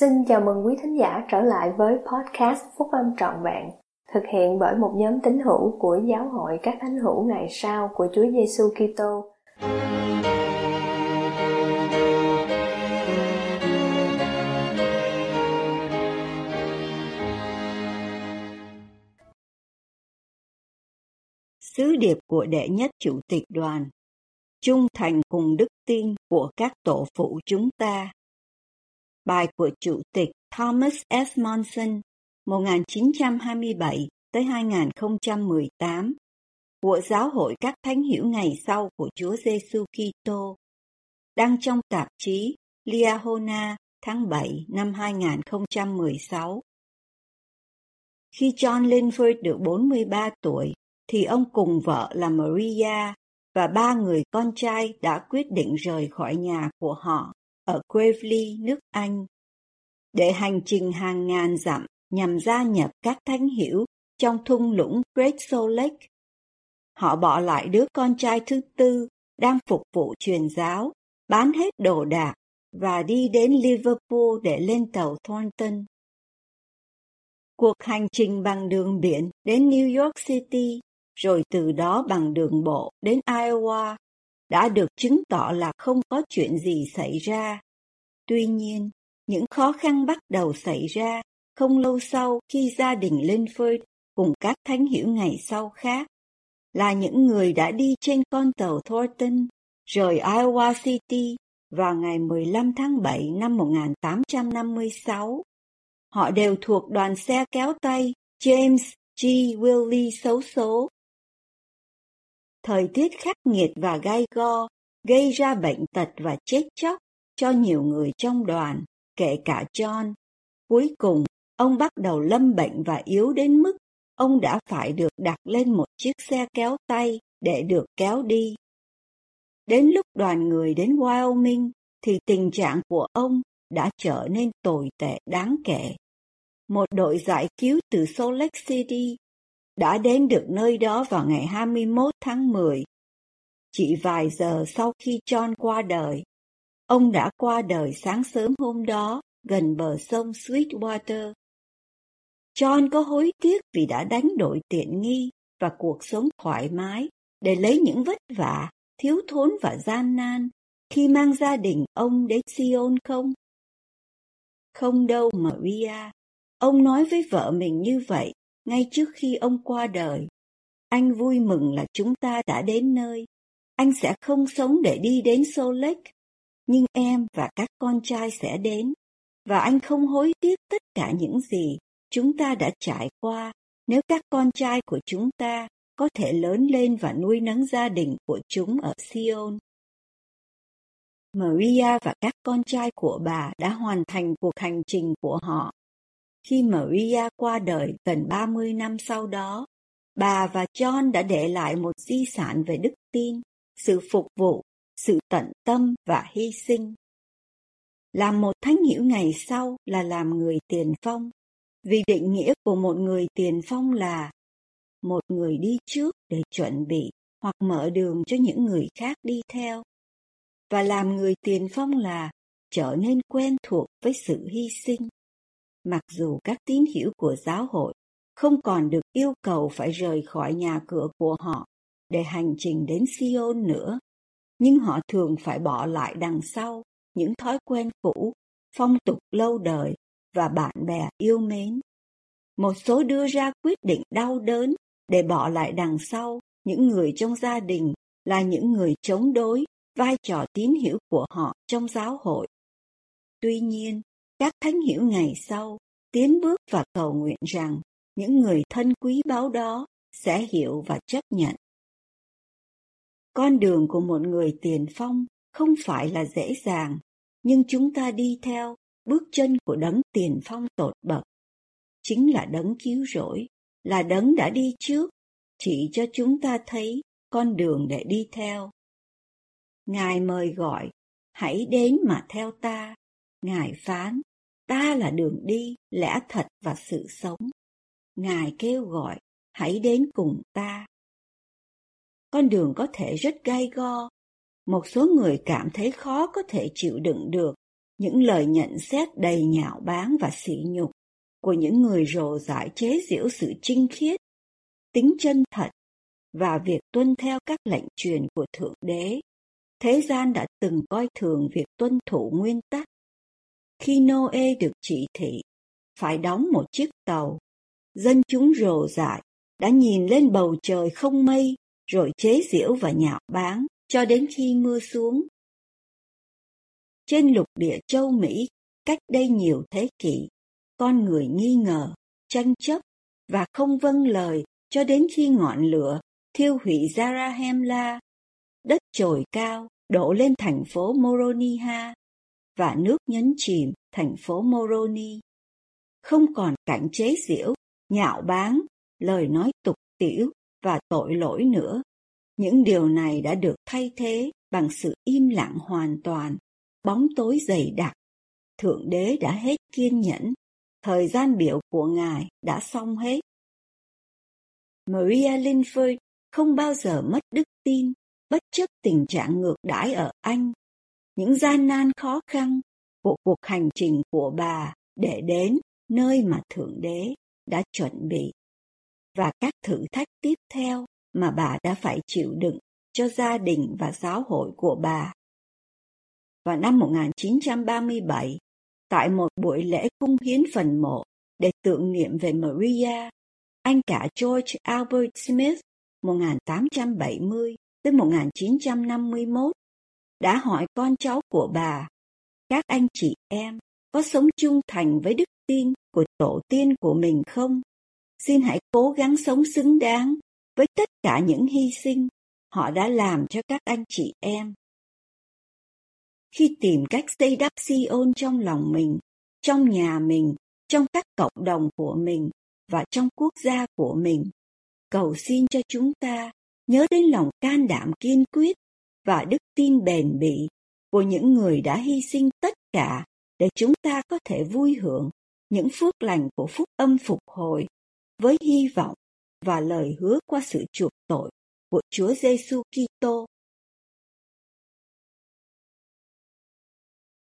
Xin chào mừng quý thính giả trở lại với podcast Phúc Âm Trọn Vẹn, thực hiện bởi một nhóm tín hữu của Giáo hội các thánh hữu ngày sau của Chúa Giêsu Kitô. Sứ điệp của đệ nhất chủ tịch đoàn Trung thành cùng đức tin của các tổ phụ chúng ta Bài của Chủ tịch Thomas S. Monson 1927 tới 2018 của Giáo hội các thánh hiểu ngày sau của Chúa Giêsu Kitô đăng trong tạp chí Liahona tháng 7 năm 2016. Khi John Linford được 43 tuổi, thì ông cùng vợ là Maria và ba người con trai đã quyết định rời khỏi nhà của họ ở Gravely, nước Anh, để hành trình hàng ngàn dặm nhằm gia nhập các thánh hiểu trong thung lũng Great Salt Lake. Họ bỏ lại đứa con trai thứ tư đang phục vụ truyền giáo, bán hết đồ đạc và đi đến Liverpool để lên tàu Thornton. Cuộc hành trình bằng đường biển đến New York City, rồi từ đó bằng đường bộ đến Iowa đã được chứng tỏ là không có chuyện gì xảy ra. Tuy nhiên, những khó khăn bắt đầu xảy ra không lâu sau khi gia đình Linford cùng các thánh hiểu ngày sau khác là những người đã đi trên con tàu Thornton rời Iowa City vào ngày 15 tháng 7 năm 1856. Họ đều thuộc đoàn xe kéo tay James G. Willie xấu số Thời tiết khắc nghiệt và gai go gây ra bệnh tật và chết chóc cho nhiều người trong đoàn, kể cả John. Cuối cùng, ông bắt đầu lâm bệnh và yếu đến mức ông đã phải được đặt lên một chiếc xe kéo tay để được kéo đi. Đến lúc đoàn người đến Wyoming thì tình trạng của ông đã trở nên tồi tệ đáng kể. Một đội giải cứu từ Salt Lake City đã đến được nơi đó vào ngày 21 tháng 10. Chỉ vài giờ sau khi John qua đời, ông đã qua đời sáng sớm hôm đó gần bờ sông Sweetwater. John có hối tiếc vì đã đánh đổi tiện nghi và cuộc sống thoải mái để lấy những vất vả, thiếu thốn và gian nan khi mang gia đình ông đến Sion không? Không đâu Maria, ông nói với vợ mình như vậy ngay trước khi ông qua đời. Anh vui mừng là chúng ta đã đến nơi. Anh sẽ không sống để đi đến Salt Lake, nhưng em và các con trai sẽ đến. Và anh không hối tiếc tất cả những gì chúng ta đã trải qua nếu các con trai của chúng ta có thể lớn lên và nuôi nấng gia đình của chúng ở Sion. Maria và các con trai của bà đã hoàn thành cuộc hành trình của họ khi Maria qua đời gần 30 năm sau đó, bà và John đã để lại một di sản về đức tin, sự phục vụ, sự tận tâm và hy sinh. Làm một thánh hiểu ngày sau là làm người tiền phong, vì định nghĩa của một người tiền phong là một người đi trước để chuẩn bị hoặc mở đường cho những người khác đi theo. Và làm người tiền phong là trở nên quen thuộc với sự hy sinh mặc dù các tín hiểu của giáo hội không còn được yêu cầu phải rời khỏi nhà cửa của họ để hành trình đến Sion nữa, nhưng họ thường phải bỏ lại đằng sau những thói quen cũ, phong tục lâu đời và bạn bè yêu mến. Một số đưa ra quyết định đau đớn để bỏ lại đằng sau những người trong gia đình là những người chống đối vai trò tín hiểu của họ trong giáo hội. Tuy nhiên, các thánh hiểu ngày sau tiến bước và cầu nguyện rằng những người thân quý báu đó sẽ hiểu và chấp nhận. Con đường của một người tiền phong không phải là dễ dàng, nhưng chúng ta đi theo bước chân của đấng tiền phong tột bậc. Chính là đấng cứu rỗi, là đấng đã đi trước, chỉ cho chúng ta thấy con đường để đi theo. Ngài mời gọi, hãy đến mà theo ta. Ngài phán, ta là đường đi, lẽ thật và sự sống. Ngài kêu gọi, hãy đến cùng ta. Con đường có thể rất gai go, một số người cảm thấy khó có thể chịu đựng được những lời nhận xét đầy nhạo báng và sỉ nhục của những người rồ giải chế giễu sự trinh khiết, tính chân thật và việc tuân theo các lệnh truyền của Thượng Đế. Thế gian đã từng coi thường việc tuân thủ nguyên tắc. Khi Noe được chỉ thị phải đóng một chiếc tàu, dân chúng rồ dại đã nhìn lên bầu trời không mây rồi chế giễu và nhạo báng cho đến khi mưa xuống. Trên lục địa châu Mỹ, cách đây nhiều thế kỷ, con người nghi ngờ, tranh chấp và không vâng lời cho đến khi ngọn lửa thiêu hủy Zarahemla, đất trồi cao đổ lên thành phố Moroniha và nước nhấn chìm thành phố Moroni. Không còn cảnh chế giễu, nhạo báng, lời nói tục tiểu và tội lỗi nữa. Những điều này đã được thay thế bằng sự im lặng hoàn toàn, bóng tối dày đặc. Thượng đế đã hết kiên nhẫn, thời gian biểu của Ngài đã xong hết. Maria Linford không bao giờ mất đức tin, bất chấp tình trạng ngược đãi ở Anh. Những gian nan khó khăn của cuộc hành trình của bà để đến nơi mà Thượng Đế đã chuẩn bị và các thử thách tiếp theo mà bà đã phải chịu đựng cho gia đình và giáo hội của bà. Vào năm 1937, tại một buổi lễ cung hiến phần mộ để tưởng niệm về Maria, anh cả George Albert Smith 1870 tới 1951 đã hỏi con cháu của bà, các anh chị em có sống trung thành với đức tin của tổ tiên của mình không? Xin hãy cố gắng sống xứng đáng với tất cả những hy sinh họ đã làm cho các anh chị em. Khi tìm cách xây đắp Sion trong lòng mình, trong nhà mình, trong các cộng đồng của mình và trong quốc gia của mình, cầu xin cho chúng ta nhớ đến lòng can đảm kiên quyết và đức tin bền bỉ của những người đã hy sinh tất cả để chúng ta có thể vui hưởng những phước lành của phúc âm phục hồi với hy vọng và lời hứa qua sự chuộc tội của Chúa Giêsu Kitô.